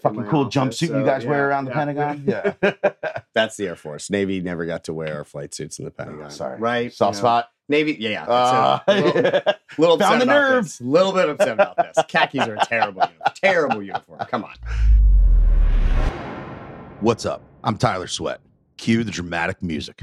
fucking cool office, jumpsuit you guys yeah, wear around the yeah. Pentagon. Yeah. That's the Air Force. Navy never got to wear our flight suits in the Pentagon. Sorry. Right. Soft you know. spot. Navy. Yeah. yeah. Uh, that's it. little, little upset Found the about nerve. this. Little bit upset about this. Khakis are a terrible, uniform. terrible uniform. Come on. What's up? I'm Tyler Sweatt. Cue the dramatic music.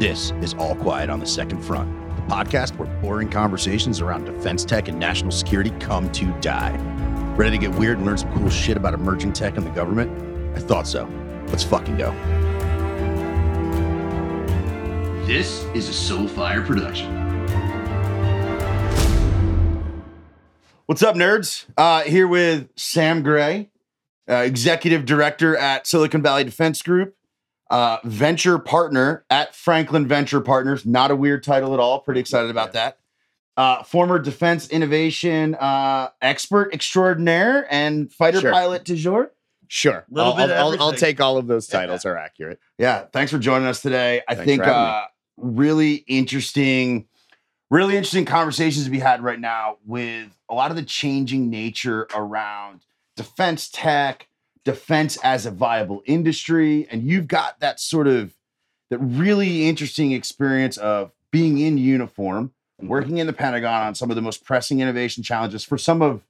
This is All Quiet on the Second Front, the podcast where boring conversations around defense tech and national security come to die. Ready to get weird and learn some cool shit about emerging tech and the government? I thought so. Let's fucking go. This is a Soulfire production. What's up, nerds? Uh, here with Sam Gray, uh, executive director at Silicon Valley Defense Group, uh, venture partner at Franklin Venture Partners. Not a weird title at all. Pretty excited about that. Uh, former defense innovation uh, expert extraordinaire and fighter Sure. pilot du jour. Sure. I'll, bit I'll, I'll, I'll take all of those titles are accurate. Yeah, thanks for joining us today. I Thanks think for having me. uh, really interesting, really interesting conversations to be had right now with a lot of the changing nature around defense tech, defense as a viable industry, and you've got that sort of that really interesting experience of being in uniform, Mm-hmm. working in the Pentagon on some of the most pressing innovation challenges for some of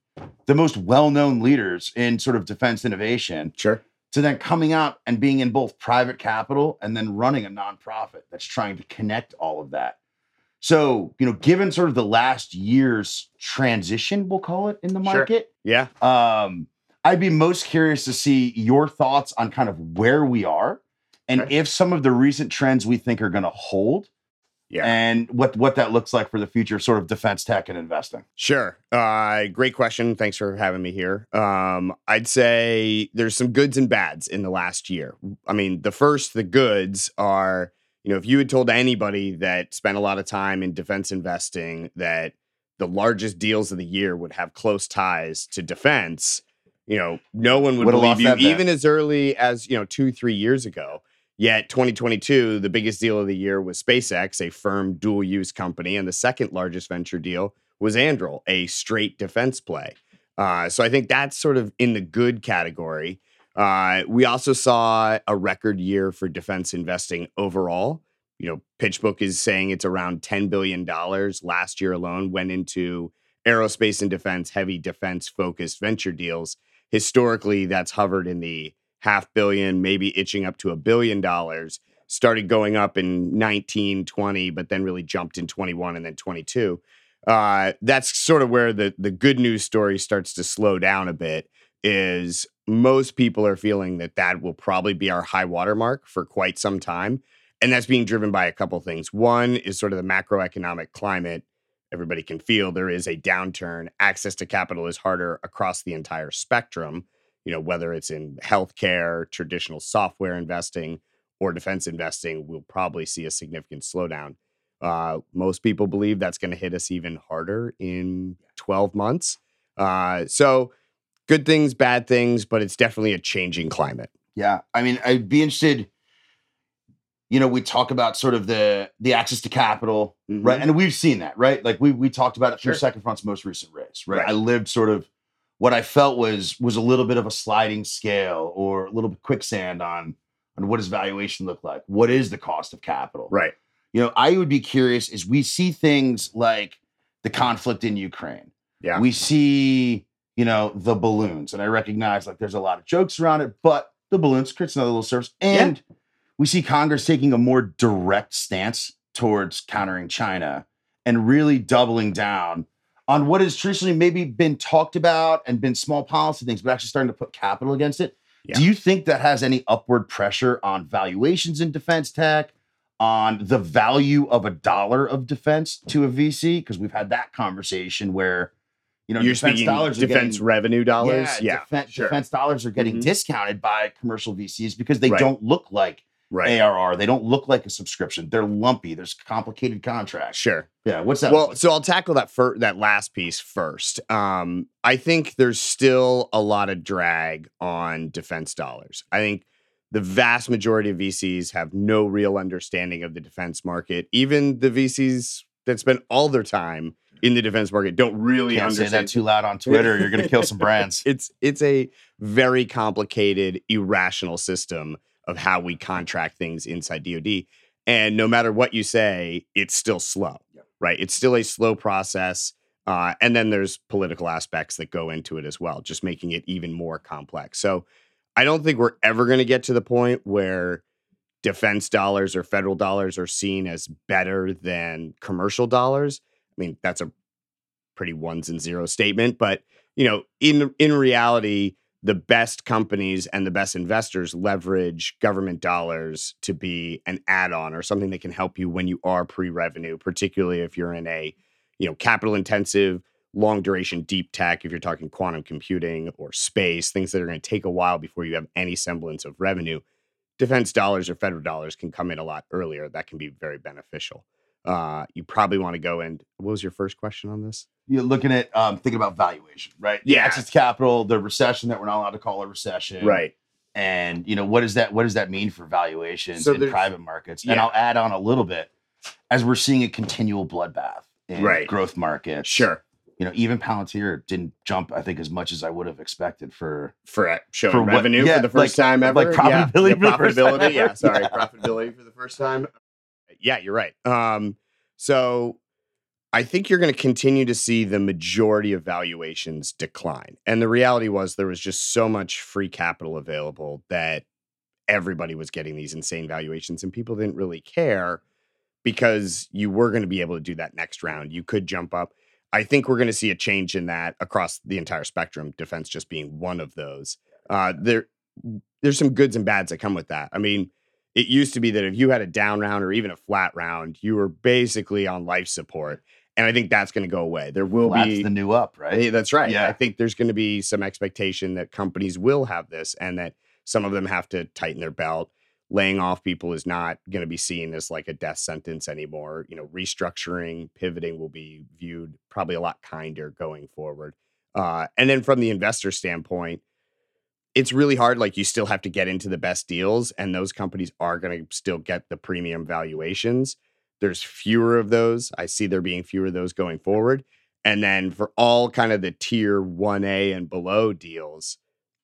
the most well-known leaders in sort of defense innovation Sure. to then coming out and being in both private capital and then running a nonprofit that's trying to connect all of that. So, you know, given sort of the last year's transition, we'll call it in the Sure. market, Yeah. um, I'd be most curious to see your thoughts on kind of where we are and Okay. if some of the recent trends we think are going to hold Yeah. and what what that looks like for the future sort of defense tech and investing. Sure. Uh, great question. Thanks for having me here. Um, I'd say there's some goods and bads in the last year. I mean, the first, the goods are, you know, if you had told anybody that spent a lot of time in defense investing that the largest deals of the year would have close ties to defense, you know, no one would Would've believe you, that bet. even as early as, you know, two, three years ago. Yet 2022, the biggest deal of the year was SpaceX, a firm dual use company, and the second largest venture deal was Anduril, a straight defense play. Uh, so I think that's sort of in the good category. Uh, we also saw a record year for defense investing overall. You know, PitchBook is saying it's around $10 billion last year alone went into aerospace and defense, heavy defense focused venture deals. Historically, that's hovered in the half billion, maybe itching up to a billion dollars. Started going up in 19, 20, but then really jumped in 21 and then 22 uh, that's sort of where the the good news story starts to slow down a bit. Is most people are feeling that that will probably be our high watermark for quite some time, and that's being driven by a couple things. One is sort of the macroeconomic climate. Everybody can feel there is a downturn. Access to capital is harder across the entire spectrum. You know, whether it's in healthcare, traditional software investing, or defense investing, we'll probably see a significant slowdown. Uh, most people believe that's going to hit us even harder in 12 months. Uh, so, good things, bad things, but it's definitely a changing climate. Yeah, I mean, I'd be interested. You know, we talk about sort of the the access to capital, right? Mm-hmm. And we've seen that, right? Like we we talked about it through Sure. Second Front's most recent race, right? Right. I lived sort of what I felt was was a little bit of a sliding scale or a little bit quicksand on on what does valuation look like? What is the cost of capital? Right. You know, I would be curious as we see things like the conflict in Ukraine. Yeah. We see, you know, the balloons, and I recognize like there's a lot of jokes around it, but the balloons creates another little service. And we see Congress taking a more direct stance towards countering China and really doubling down on what has traditionally maybe been talked about and been small policy things, but actually starting to put capital against it. Yeah. Do you think that has any upward pressure on valuations in defense tech, on the value of a dollar of defense to a VC? Because we've had that conversation where, you know, You're defense dollars are defense getting, revenue dollars. yeah, Yeah. defen- sure. defense dollars are getting Mhm. discounted by commercial VCs because they Right. don't look like right. ARR. They don't look like a subscription. They're lumpy. There's complicated contracts. Sure. Yeah. What's that? Well, look so I'll tackle that fir- that last piece first. Um, I think there's still a lot of drag on defense dollars. I think the vast majority of VCs have no real understanding of the defense market. Even the VCs that spend all their time in the defense market don't really Can't say understand that too loud on Twitter. You're gonna kill some brands. it's it's a very complicated, irrational system of how we contract things inside DoD. And no matter what you say, it's still slow, right? It's still a slow process. Uh, and then there's political aspects that go into it as well, just making it even more complex. So I don't think we're ever going to get to the point where defense dollars or federal dollars are seen as better than commercial dollars. I mean, that's a pretty ones and zeros statement, but you know, in in reality, the best companies and the best investors leverage government dollars to be an add-on or something that can help you when you are pre-revenue, particularly if you're in a, you know, capital intensive, long duration deep tech, if you're talking quantum computing or space, things that are going to take a while before you have any semblance of revenue. Defense dollars or federal dollars can come in a lot earlier. That can be very beneficial. Uh, you probably want to go and what was your first question on this? You're looking at um, thinking about valuation, right? The Yeah. access to capital, the recession that we're not allowed to call a recession, right? And you know what does that what does that mean for valuations So in private markets? And I'll add on a little bit as we're seeing a continual bloodbath in Right. growth markets. Sure. You know, even Palantir didn't jump, I think, as much as I would have expected for For uh, showing For what- revenue yeah, for the first like- time ever. like Yeah. profitability Yeah, for the first time profitability. Yeah, sorry, Yeah. profitability for the first time. Yeah, you're right. Um, so I think you're going to continue to see the majority of valuations decline. And the reality was there was just so much free capital available that everybody was getting these insane valuations and people didn't really care because you were going to be able to do that next round. You could jump up. I think we're going to see a change in that across the entire spectrum, defense just being one of those. Uh, there, there's some goods and bads that come with that. I mean, it used to be that if you had a down round or even a flat round, you were basically on life support. And I think that's going to go away. There will that's be the new up, right? That's right. Yeah. I think there's going to be some expectation that companies will have this and that some of them have to tighten their belt. Laying off people is not going to be seen as like a death sentence anymore. You know, restructuring, pivoting will be viewed probably a lot kinder going forward. Uh, and then from the investor standpoint, it's really hard. Like you still have to get into the best deals, and those companies are going to still get the premium valuations. There's fewer of those. I see there being fewer of those going forward. And then for all kind of the tier 1A and below deals,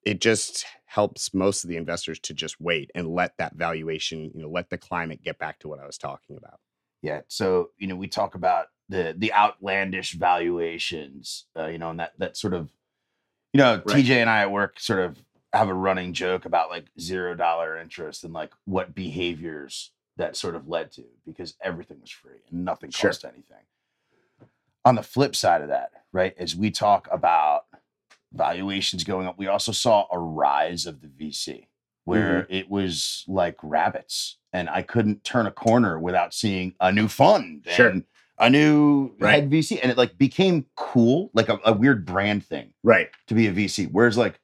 it just helps most of the investors to just wait and let that valuation, you know, let the climate get back to what I was talking about. Yeah. So you know, we talk about the the outlandish valuations, uh, you know, and that that sort of, you know, Right. TJ and I at work sort of have a running joke about like zero dollar interest and like what behaviors that sort of led to because everything was free and nothing Sure. cost anything. On the flip side of that, right, as we talk about valuations going up, we also saw a rise of the VC where Mm-hmm. it was like rabbits and I couldn't turn a corner without seeing a new fund Sure. and a new Right. head VC and it like became cool, like a, a weird brand thing Right. to be a VC. Whereas like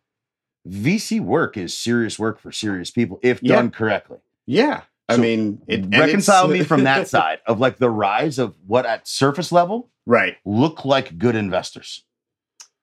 VC work is serious work for serious people if Yeah. done correctly. Yeah. I mean, it, Reconcile me from that side of like the rise of what at surface level right. look like good investors,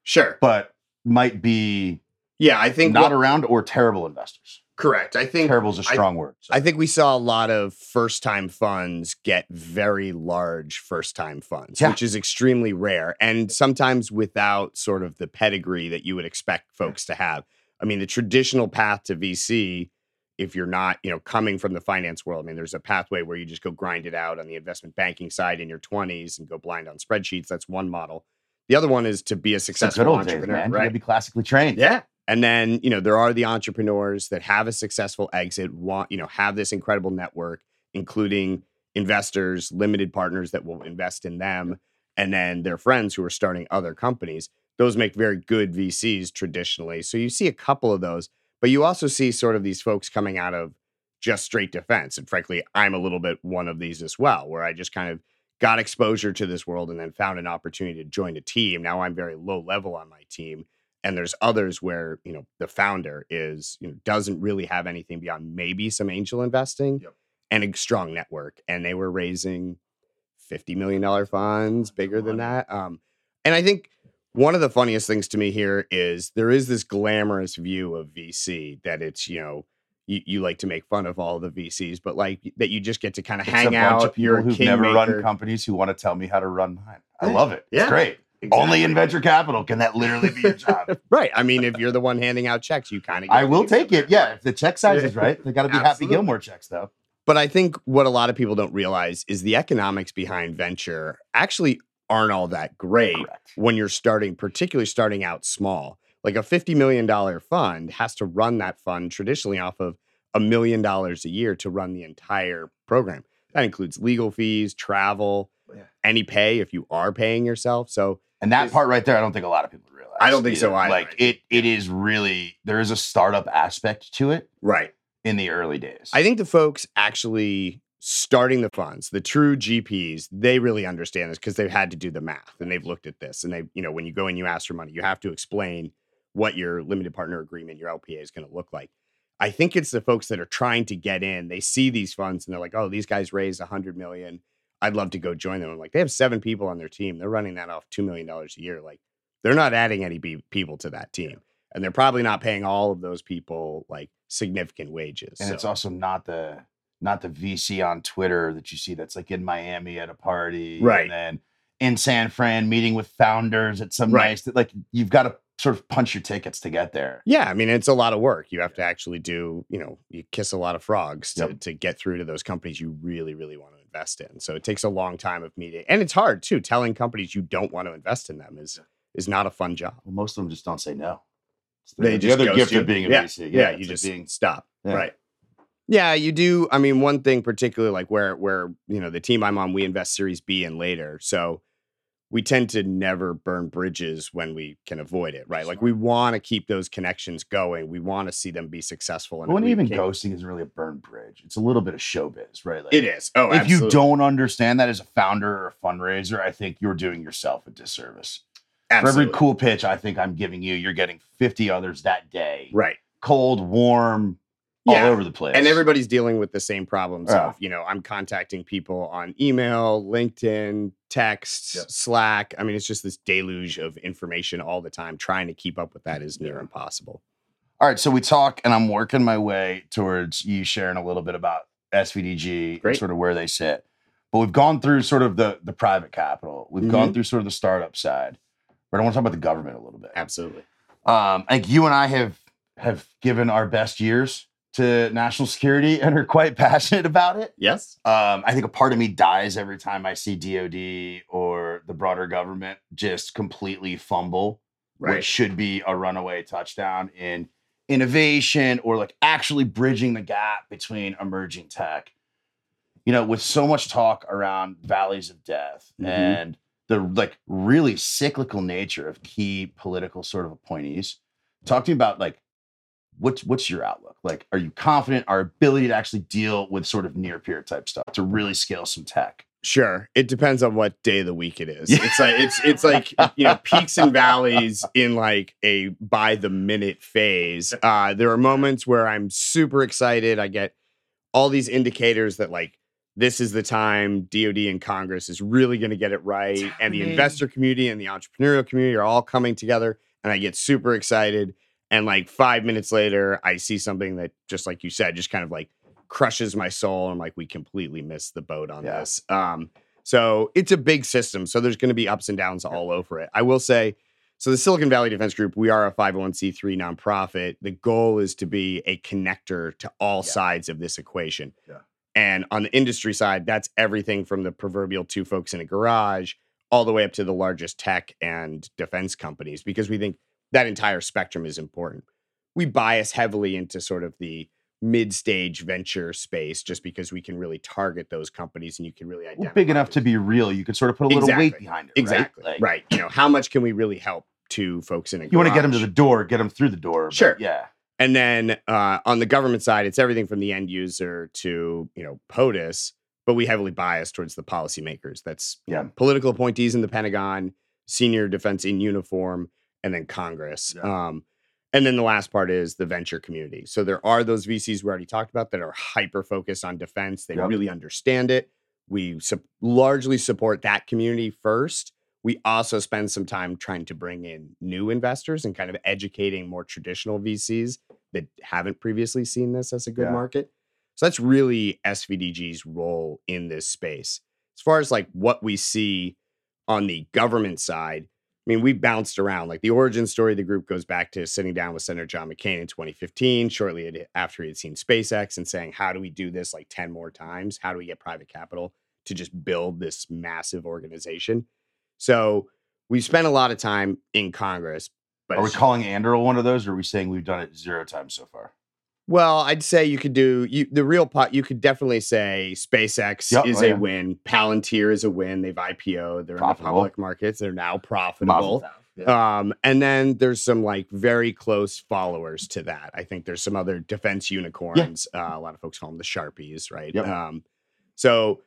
Sure. but might be Yeah. I think not what- around or terrible investors. correct. I think Terrible is a strong word. I think we saw a lot of first time funds get very large first time funds, Yeah. which is extremely rare and sometimes without sort of the pedigree that you would expect folks to have. I mean, the traditional path to VC, if you're not, you know, coming from the finance world, I mean, there's a pathway where you just go grind it out on the investment banking side in your 20s and go blind on spreadsheets. That's one model. The other one is to be a successful good old days, entrepreneur, man. You right? gotta be classically trained. Yeah. And then, you know, there are the entrepreneurs that have a successful exit, want, you know, have this incredible network, including investors, limited partners that will invest in them, and then their friends who are starting other companies. Those make very good VCs traditionally. So you see a couple of those, but you also see sort of these folks coming out of just straight defense. And frankly, I'm a little bit one of these as well, where I just kind of got exposure to this world and then found an opportunity to join a team. Now I'm very low level on my team and there's others where you know the founder is you know doesn't really have anything beyond maybe some angel investing Yep. and a strong network and they were raising 50 million dollar funds bigger than that um and i think one of the funniest things to me here is there is this glamorous view of vc that it's you know you, you like to make fun of all the VCs, but like that you just get to kind of It's hang out. of people You're who've never run companies who want to tell me how to run mine. I Yeah. love it. It's Yeah. great. Only in venture capital can that literally be your job. Right. I mean, if you're the one handing out checks, you kind of. I will take it. Yeah, if the check size is right, they got to be Happy Gilmore checks though. But I think what a lot of people don't realize is the economics behind venture actually aren't all that great Correct. when you're starting, particularly starting out small. Like a $50 million fund has to run that fund traditionally off of a million dollars a year to run the entire program. That includes legal fees, travel, Yeah. any pay if you are paying yourself. So And that part right there, I don't think a lot of people realize. I don't think so either. Like it, it is really there is a startup aspect to it right. in the early days. I think the folks actually starting the funds, the true GPs, they really understand this because they've had to do the math and they've looked at this. And they, you know, when you go and you ask for money, you have to explain what your limited partner agreement, your LPA is going to look like. I think it's the folks that are trying to get in. They see these funds and they're like, oh, these guys raised a hundred million. I'd love to go join them. I'm like, they have seven people on their team. They're running that off $2 million a year. Like they're not adding any be- people to that team. And they're probably not paying all of those people like significant wages. and it's also not the not the VC on Twitter that you see that's like in Miami at a party, Right. And then in San Fran meeting with founders at some Right. nice like you've got to sort of punch your tickets to get there. Yeah, I mean it's a lot of work. You have to actually do, you know, you kiss a lot of frogs to, Yep. to get through to those companies you really, really want to invest in. So it takes a long time of meeting, and it's hard too. Telling companies you don't want to invest in them is is not a fun job. Well, most of them just don't say no. They the, just the other gift of being a yeah, VC. Yeah, it's you like just being stop. Yeah. Right. Yeah, you do. I mean, one thing particularly like where where you know the team I'm on, we invest Series B and later, so we tend to never burn bridges when we can avoid it. Right, like we want to keep those connections going. We want to see them be successful. And when we even ghosting isn't really a burned bridge. It's a little bit of showbiz, right? Like, It is. Oh, if you don't understand that as a founder or a fundraiser, I think you're doing yourself a disservice. For every cool pitch I think I'm giving you, you're getting 50 others that day. right, Cold, warm, all over the place. and everybody's dealing with the same problems Yeah. of you know I'm contacting people on email, LinkedIn, text. Slack. I mean, it's just this deluge of information all the time. Trying to keep up with that is near impossible. All right, so we talk, and I'm working my way towards you sharing a little bit about SVDG and sort of where they sit. But we've gone through sort of the the private capital. We've gone Mhm. through sort of the startup side. But I want to talk about the government a little bit. Absolutely. Um, I think you and I have have given our best years to national security and are quite passionate about it. Yes. Um, I think a part of me dies every time I see DoD or the broader government just completely fumble what should be a runaway touchdown in innovation or like actually bridging the gap between emerging tech. You know, with so much talk around valleys of death Mhm. and the like really cyclical nature of key political sort of appointees. Talk to me about like what's what's your outlook? Like, are you confident our ability to actually deal with sort of near peer type stuff to really scale some tech? Sure. It depends on what day of the week it is. It's like it's it's like you know peaks and valleys in like a by the minute phase. Uh, there are moments where I'm super excited. I get all these indicators that like this is the time DoD and Congress is really going to get it right, and the investor community and the entrepreneurial community are all coming together, and I get super excited. And like five minutes later, I see something that just like you said, just kind of like crushes my soul. I'm like, we completely missed the boat on Yeah. this. Um, so it's a big system. So there's going to be ups and downs all over it. I will say, so the Silicon Valley Defense Group, we are a 501c3 nonprofit. The goal is to be a connector to all Yeah. sides of this equation. Yeah. And on the industry side, that's everything from the proverbial two folks in a garage all the way up to the largest tech and defense companies, because we think that entire spectrum is important. We bias heavily into sort of the mid-stage venture space just because we can really target those companies and you can really identify Well, big enough to be real. You can sort of put a little weight behind it. exactly Right. right, you know how much can we really help to folks in a You want to get them to the door, get them through the door. Sure. Yeah. and then uh, on the government side it's everything from the end user to you know POTUS but we heavily bias towards the policymakers that's you know, Yeah. political appointees in the Pentagon senior defense in uniform and then Congress Yeah. um, and then the last part is the venture community. So there are those VCs we already talked about that are hyper focused on defense. They Yep. really understand it. We sup- largely support that community first. We also spend some time trying to bring in new investors and kind of educating more traditional VCs that haven't previously seen this as a good Yeah. market. So that's really SVDG's role in this space. As far as like what we see on the government side, I mean, we bounced around. Like the origin story of the group goes back to sitting down with Senator John McCain in 2015, shortly after he had seen SpaceX, and saying, How do we do this like 10 more times? How do we get private capital to just build this massive organization? So we spent a lot of time in Congress. But Are we calling Anduril one of those, or are we saying we've done it zero times so far? Well, I'd say you could do you the real pot. You could definitely say SpaceX Yep, is oh, a win. Palantir is a win. They've IPO'd. They're in the public markets. They're now profitable. Mazel. Yeah. Um, and then there's some like very close followers to that. I think there's some other defense unicorns. Uh, a lot of folks call them the Sharpies, right? Yep. Um, so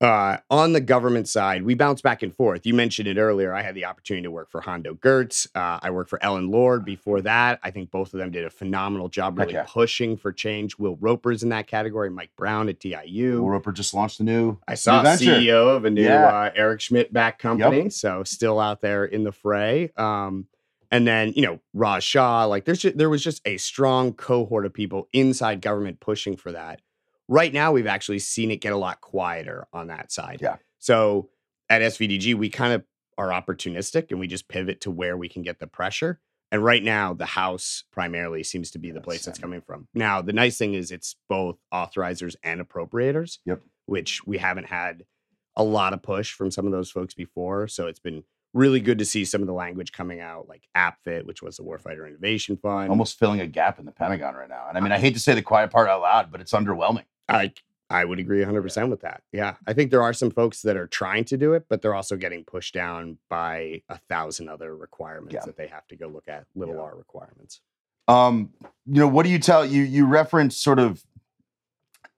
uh, on the government side, we bounce back and forth. You mentioned it earlier. I had the opportunity to work for Hondo Geurts. Uh, I worked for Ellen Lord before that. I think both of them did a phenomenal job really pushing for change. Will Roper's in that category. Mike Brown at DIU. Will Roper just launched a new. I saw venture. CEO of a new Yeah. uh, Eric Schmidt back company, so still out there in the fray. Um, and then you know Raj Shah, like there's ju- there was just a strong cohort of people inside government pushing for that. Right now, we've actually seen it get a lot quieter on that side. Yeah. So at SVDG, we kind of are opportunistic and we just pivot to where we can get the pressure. And right now, the House primarily seems to be the place that's coming from. Now, the nice thing is it's both authorizers and appropriators Yep. which we haven't had a lot of push from some of those folks before. So it's been really good to see some of the language coming out, like APFIT, which was the Warfighter Innovation Fund. Almost filling a gap in the Pentagon right now. And I mean, I uh, hate to say the quiet part out loud, but it's underwhelming. I I would agree 100% with that. Yeah. I think there are some folks that are trying to do it, but they're also getting pushed down by a thousand other requirements Yeah. that they have to go look at, little Yeah. r requirements. Um, you know, what do you tell you? You reference sort of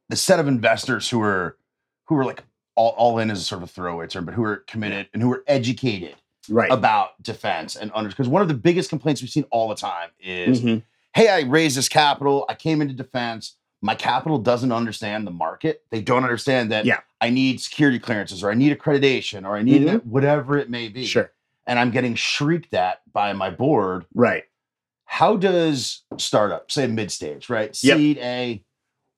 the set of investors who are who are like all, all in is a sort of throwaway term, but who are committed and who are educated Right. about defense and under because one of the biggest complaints we've seen all the time is Mhm. hey, I raised this capital, I came into defense. My capital doesn't understand the market. They don't understand that Yeah. I need security clearances or I need accreditation or I need Mhm. whatever it may be. Sure. And I'm getting shrieked at by my board Right. how does startup say mid stage right Yep. seed a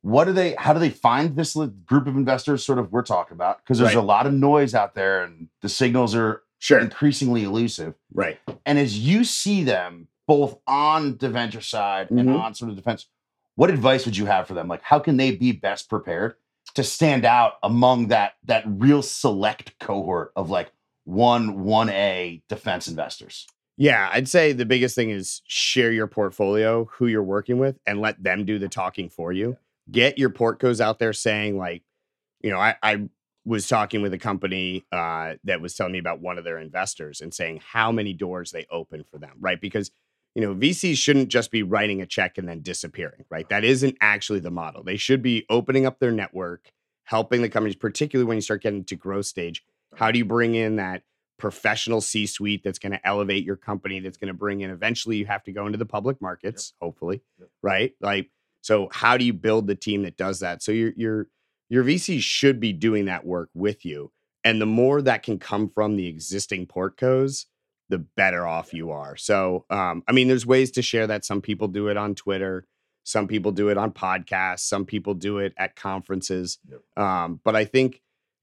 what do they how do they find this group of investors sort of we're talking about because there's Right. a lot of noise out there and the signals are Sure. increasingly elusive Right. and as you see them both on the venture side and Mhm. on sort of defense what advice would you have for them like how can they be best prepared to stand out among that that real select cohort of like one 1a defense investors Yeah, I'd say the biggest thing is share your portfolio, who you're working with, and let them do the talking for you. Get your portcos out there saying, like, you know, I, I was talking with a company uh, that was telling me about one of their investors and saying how many doors they open for them, right? Because, you know, VCs shouldn't just be writing a check and then disappearing, right? That isn't actually the model. They should be opening up their network, helping the companies, particularly when you start getting to growth stage. How do you bring in that? professional C suite that's going to elevate your company, that's going to bring in eventually you have to go into the public markets, hopefully, Yep. right? Like, so how do you build the team that does that? So your your your VCs should be doing that work with you. And the more that can come from the existing portcos, the better off you are. So um, I mean, there's ways to share that. Some people do it on Twitter, some people do it on podcasts, some people do it at conferences. Um, but I think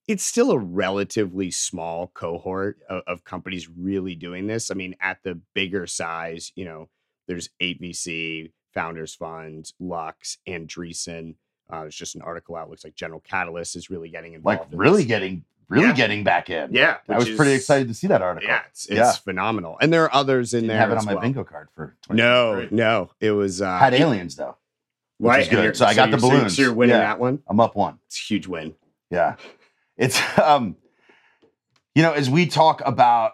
it's still a relatively small cohort of, of companies really doing this. I mean, at the bigger size, you know, there's 8VC, Founders Fund, Lux, Andreessen. Uh, there's just an article out. Looks like General Catalyst is really getting involved. like in really this. getting really Yeah. getting back in yeah. i was which pretty excited to see that article Yeah, it's, it's Yeah. phenomenal, and there are others in Didn't there. have it on my well. bingo card for No, no, it was uh, had aliens though which right. is good. you're- So I got the balloons. So you're winning Yeah. that one. i'm up one It's a huge win. Yeah. It's um you know, as we talk about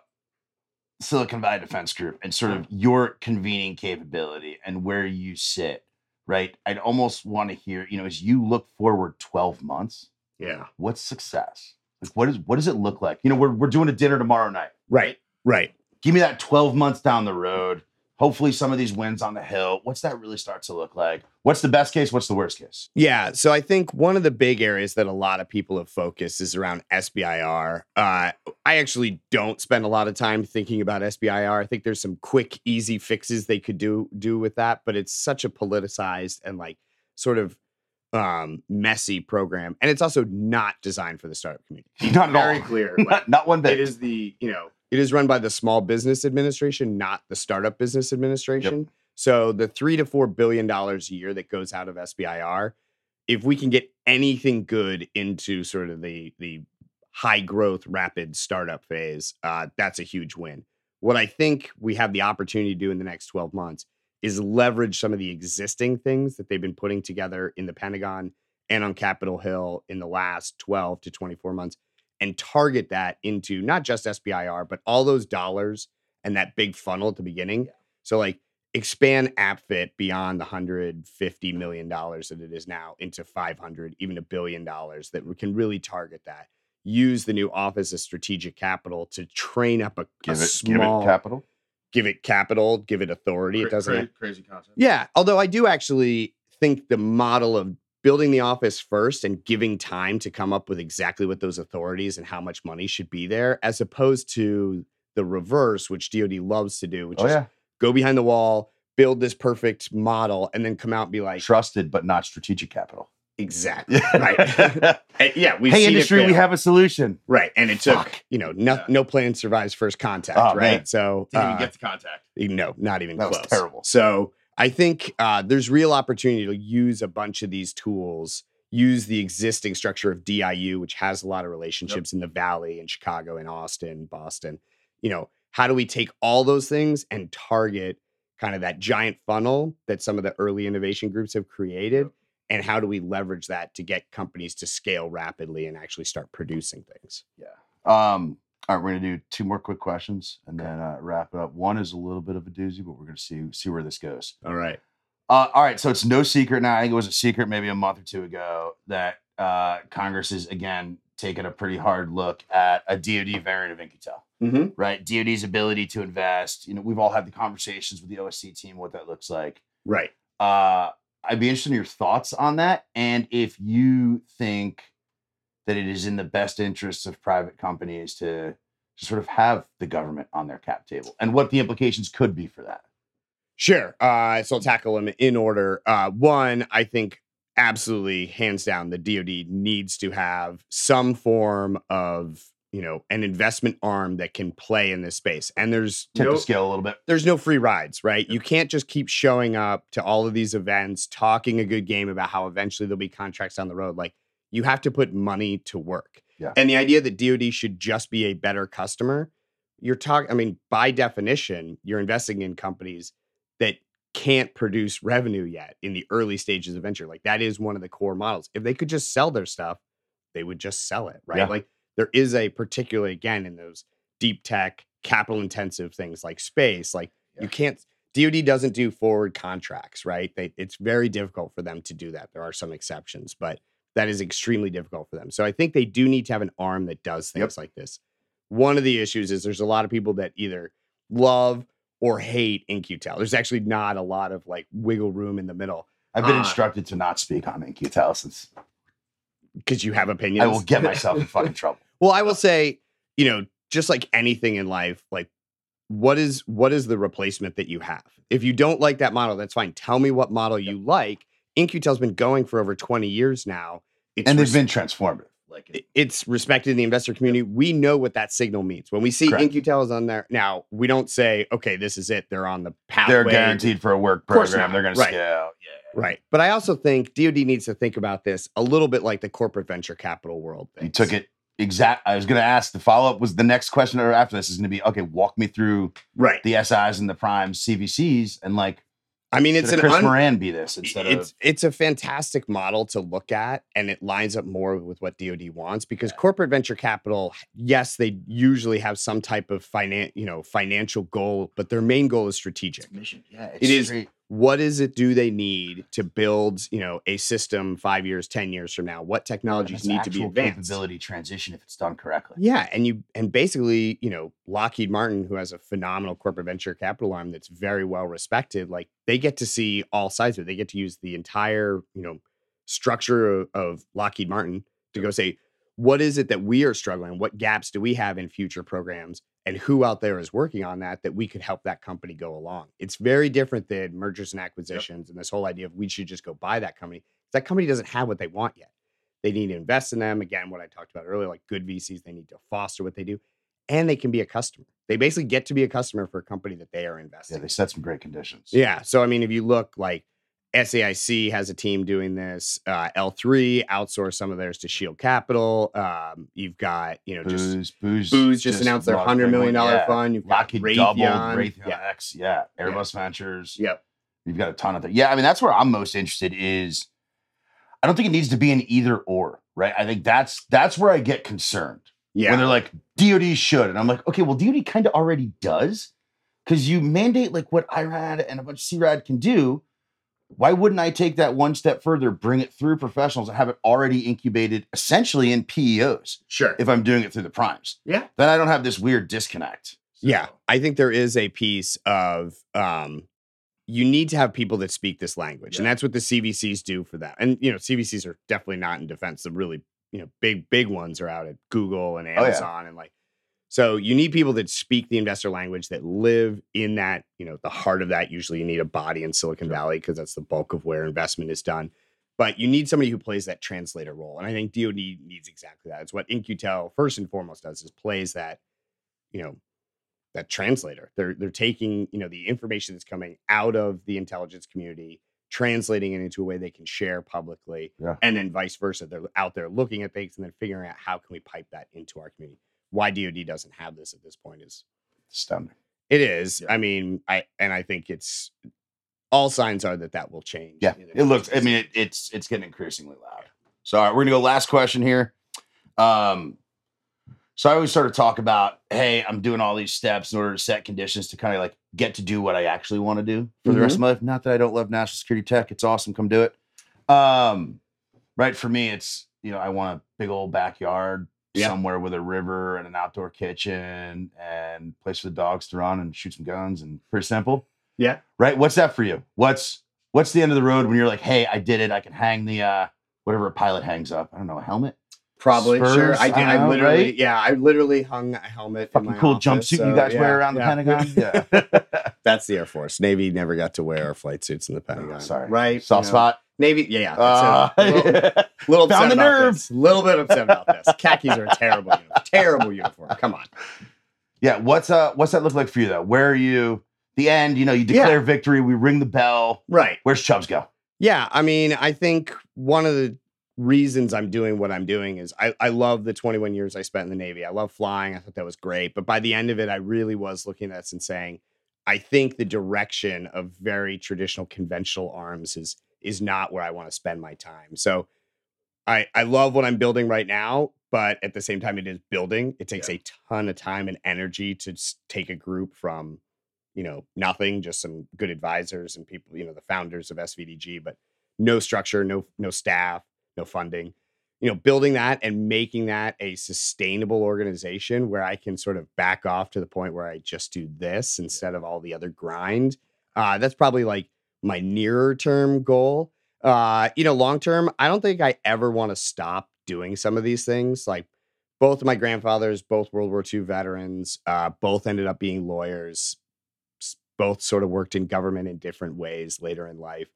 Silicon Valley Defense Group and sort of your convening capability and where you sit, right? I'd almost want to hear, you know, as you look forward 12 months, Yeah. what's success? Like what is what does it look like? You know, we're we're doing a dinner tomorrow night. Right. Right. Give me that 12 months down the road. hopefully some of these wins on the hill. What's that really start to look like? What's the best case? What's the worst case? Yeah. So I think one of the big areas that a lot of people have focused is around SBIR. Uh, I actually don't spend a lot of time thinking about SBIR. I think there's some quick, easy fixes they could do do with that, but it's such a politicized and like sort of um messy program and it's also not designed for the startup community Not at very all. clear like, Not, not one bit. it is the you know it is run by the small business administration not the startup business administration so the three to four billion dollars a year that goes out of sbir if we can get anything good into sort of the the high growth rapid startup phase uh, that's a huge win what i think we have the opportunity to do in the next 12 months is leverage some of the existing things that they've been putting together in the pentagon and on capitol hill in the last 12 to 24 months and target that into not just SBIR, but all those dollars and that big funnel at the beginning. So like expand APFIT beyond the hundred fifty million dollars that it is now into five hundred, even a billion dollars that we can really target that. Use the new Office of Strategic Capital to train up a, a it, small, give it capital. Give it capital, give it authority. It doesn't. have- crazy concept. yeah, although I do actually think the model of building the office first and giving time to come up with exactly what those authorities and how much money should be there, as opposed to the reverse, which DoD loves to do, which Oh is yeah, go behind the wall, build this perfect model, and then come out and be like, trusted but not strategic capital. Exactly, right? And yeah, we've hey, seen it industry, we have a solution. right, and it took Fuck. you know no Yeah. no plan survives first contact, Oh, right? man. So Didn't uh, even get to contact. no, not even That was close. terrible. So I think uh, there's real opportunity to use a bunch of these tools, use the existing structure of DIU, which has a lot of relationships in the Valley, in Chicago, in Austin, Boston. You know, how do we take all those things and target kind of that giant funnel that some of the early innovation groups have created? And how do we leverage that to get companies to scale rapidly and actually start producing things? Yeah. Um, all right, we're gonna do two more quick questions and then uh, wrap it up. One is a little bit of a doozy, but we're gonna see see where this goes. All right. Uh, all right, so it's no secret now. I think it was a secret maybe a month or two ago that uh, Congress is again taking a pretty hard look at a DoD variant of In-Q-Tel. Mm-hmm. Right, DoD's ability to invest. You know, we've all had the conversations with the OSC team what that looks like. Right. Uh, I'd be interested in your thoughts on that, and if you think that it is in the best interests of private companies to, sort of have the government on their cap table, and what the implications could be for that. Sure. Uh, so I'll tackle them in order. Uh, one, I think absolutely, hands down, the DoD needs to have some form of you know an investment arm that can play in this space. And there's Tip no, the scale a little bit. there's no free rides, right? You can't just keep showing up to all of these events, talking a good game about how eventually there'll be contracts down the road. Like you have to put money to work. Yeah. And the idea that DoD should just be a better customer, you're talking, I mean, by definition, you're investing in companies that can't produce revenue yet in the early stages of venture. Like that is one of the core models. If they could just sell their stuff, they would just sell it, right? Yeah. Like there is a particularly again in those deep tech, capital intensive things like space, like you can't DoD doesn't do forward contracts, right? They, it's very difficult for them to do that. There are some exceptions, but that is extremely difficult for them. So I think they do need to have an arm that does Yep. things like this. One of the issues is there's a lot of people that either love or hate In-Q-Tel. There's actually not a lot of like wiggle room in the middle I've been Uh, instructed to not speak on In-Q-Tel since because you have opinions. I will get myself in fucking trouble. Well, I will say, you know, just like anything in life, like what is what is the replacement that you have? If you don't like that model, that's fine. Tell me what model you like. In-Q-Tel's been going for over 20 years now. It's and they've res- been transformative. Like it- it's respected in the investor community. We know what that signal means. When we see Correct. In-Q-Tel is on there, now we don't say, okay, this is it. They're on the pathway. they're guaranteed for a work program. They're going Right. to scale. Yeah. Right. But I also think DoD needs to think about this a little bit like the corporate venture capital world. You took it exact. I was going to ask the follow up was the next question or after this is going to be okay. Walk me through right. the SIs and the primes, CVCs, and like I mean, it's an Chris un- Moran be this instead it's of it's a fantastic model to look at and it lines up more with what DoD wants because corporate venture capital yes they usually have some type of finan- you know financial goal but their main goal is strategic mission? Yeah, It is- what is it do they need to build, you know, a system five years, 10 years from now? What technologies need to be advanced? Capability transition if it's done correctly. Yeah, and you and basically, you know, Lockheed Martin, who has a phenomenal corporate venture capital arm that's very well respected, like they get to see all sides of it. They get to use the entire, you know, structure of, of Lockheed Martin to go say, what is it that we are struggling? What gaps do we have in future programs? And who out there is working on that that we could help that company go along? It's very different than mergers and acquisitions and this whole idea of we should just go buy that company. That company doesn't have what they want yet. They need to invest in them. Again, what I talked about earlier, like good VCs, they need to foster what they do, and they can be a customer. They basically get to be a customer for a company that they are investing. Yeah, they set some great conditions. Yeah. So I mean, if you look like SAIC has a team doing this. Uh, L3 outsourced some of theirs to Shield Capital. Um, you've got you know just Booz, booze, Booz just, announced their launched hundred big million one. dollar Yeah. fund. You've got Lockheed Raytheon. doubled Raytheon Yeah. X, yeah. Airbus Ventures. Yep. You've got a ton of things. Yeah, I mean that's where I'm most interested is I don't think it needs to be an either or, right? I think that's that's where I get concerned. Yeah. When Yeah. they're like, DOD should. And I'm like, okay, well, DOD kind of already does. Because you mandate like what IRAD and a bunch of CRAD can do. Why wouldn't I take that one step further, bring it through professionals and have it already incubated essentially in PEOs Sure. if I'm doing it through the primes? Yeah. Then I don't have this weird disconnect. Yeah, I think there is a piece of um, you need to have people that speak this language, and that's what the CVCs do for that. And you know, CVCs are definitely not in defense. The really you know big big ones are out at Google and Oh, yeah. Amazon and like. So you need people that speak the investor language that live in that you know the heart of that. Usually, you need a body in Silicon Valley because that's the bulk of where investment is done. But you need somebody who plays that translator role, and I think DoD needs exactly that. It's what In-Q-Tel first and foremost does is plays that you know that translator. They're they're taking you know the information that's coming out of the intelligence community, translating it into a way they can share publicly, Yeah. and then vice versa. They're out there looking at things and then figuring out how can we pipe that into our community. Why DoD doesn't have this at this point is stunning. it is. Yeah. I mean, I and I think it's all signs are that that will change. Yeah, it looks. I mean, it, it's it's getting increasingly loud. So, all right, we're gonna go last question here. Um, so I always sort of talk about, hey, I'm doing all these steps in order to set conditions to kind of like get to do what I actually want to do for the rest of my life. Not that I don't love national security tech; it's awesome. Come do it. Um, right for me, it's you know I want a big old backyard Yeah. somewhere with a river and an outdoor kitchen and place for the dogs to run and shoot some guns and pretty simple yeah. right? What's that for you? What's what's the end of the road when you're like, hey, I did it. I can hang the uh whatever a pilot hangs up. I don't know, a helmet, Probably sure. I did. I I, know, literally, right? yeah, I literally hung a helmet. in fucking my cool office, jumpsuit so, you guys yeah, wear around yeah. the Pentagon. Yeah, That's the Air Force. Navy never got to wear flight suits in the Pentagon. sorry. Right. soft you know. spot. Navy. Yeah. yeah. Uh, it. little, upset the about nerve. this. Little bit upset about this. Khakis are a terrible uniform. Terrible uniform. Come on. yeah, what's uh what's that look like for you though? Where are you? The end, you know, you declare victory, we ring the bell. Right. Where's Chubbs go? Yeah, I mean, I think one of the reasons I'm doing what I'm doing is I, I love the 21 years I spent in the Navy. I love flying. I thought that was great. But by the end of it, I really was looking at this and saying, I think the direction of very traditional conventional arms is is not where I want to spend my time. So I I love what I'm building right now, but at the same time, it is building. It takes a ton of time and energy to take a group from, you know, nothing, just some good advisors and people, you know, the founders of SVDG, but no structure, no no staff, no funding. You know, building that and making that a sustainable organization where I can sort of back off to the point where I just do this instead of all the other grind. Uh, that's probably like my nearer term goal. Uh, you know, long term, I don't think I ever want to stop doing some of these things. Like both of my grandfathers, both World War II veterans, uh, both ended up being lawyers. Both sort of worked in government in different ways later in life.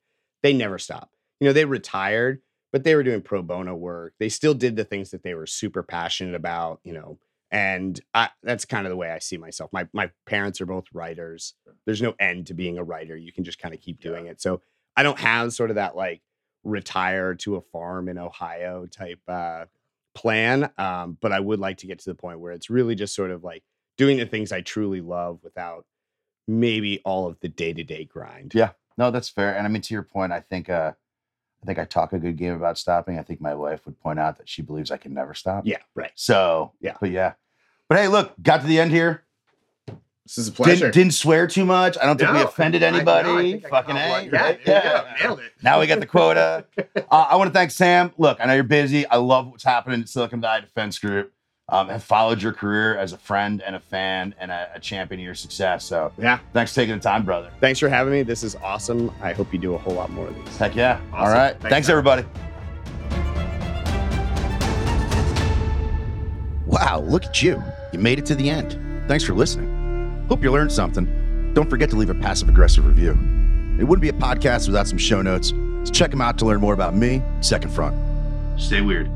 They never stopped. You know, they retired, but they were doing pro bono work. They still did the things that they were super passionate about. You know, and I, that's kind of the way I see myself. My my parents are both writers. There's no end to being a writer. You can just kind of keep doing it. So I don't have sort of that like retire to a farm in Ohio type uh, plan. Um, but I would like to get to the point where it's really just sort of like doing the things I truly love without maybe all of the day to day grind. Yeah. No, that's fair. And I mean, to your point, I think uh think I talk a good game about stopping. I think my wife would point out that she believes I can never stop. Yeah, right. So Yeah. but yeah. But hey, look, got to the end here. This is a pleasure. Didn't, didn't swear too much. I don't think we No, offended I- no, I anybody. Fucking A. Yeah, right? there you go. Nailed it. Now we got the quota. uh, I want to thank Sam. Look, I know you're busy. I love what's happening at Silicon Valley Defense Group. Um, have followed your career as a friend and a fan and a, a champion of your success. So Yeah. thanks for taking the time, brother. Thanks for having me. This is awesome. I hope you do a whole lot more of these. Heck yeah. All Awesome. right. Thanks, thanks everybody. Wow, look at you. You made it to the end. Thanks for listening. Hope you learned something. Don't forget to leave a passive aggressive review. It wouldn't be a podcast without some show notes, so check them out to learn more about me, Second Front. Stay weird.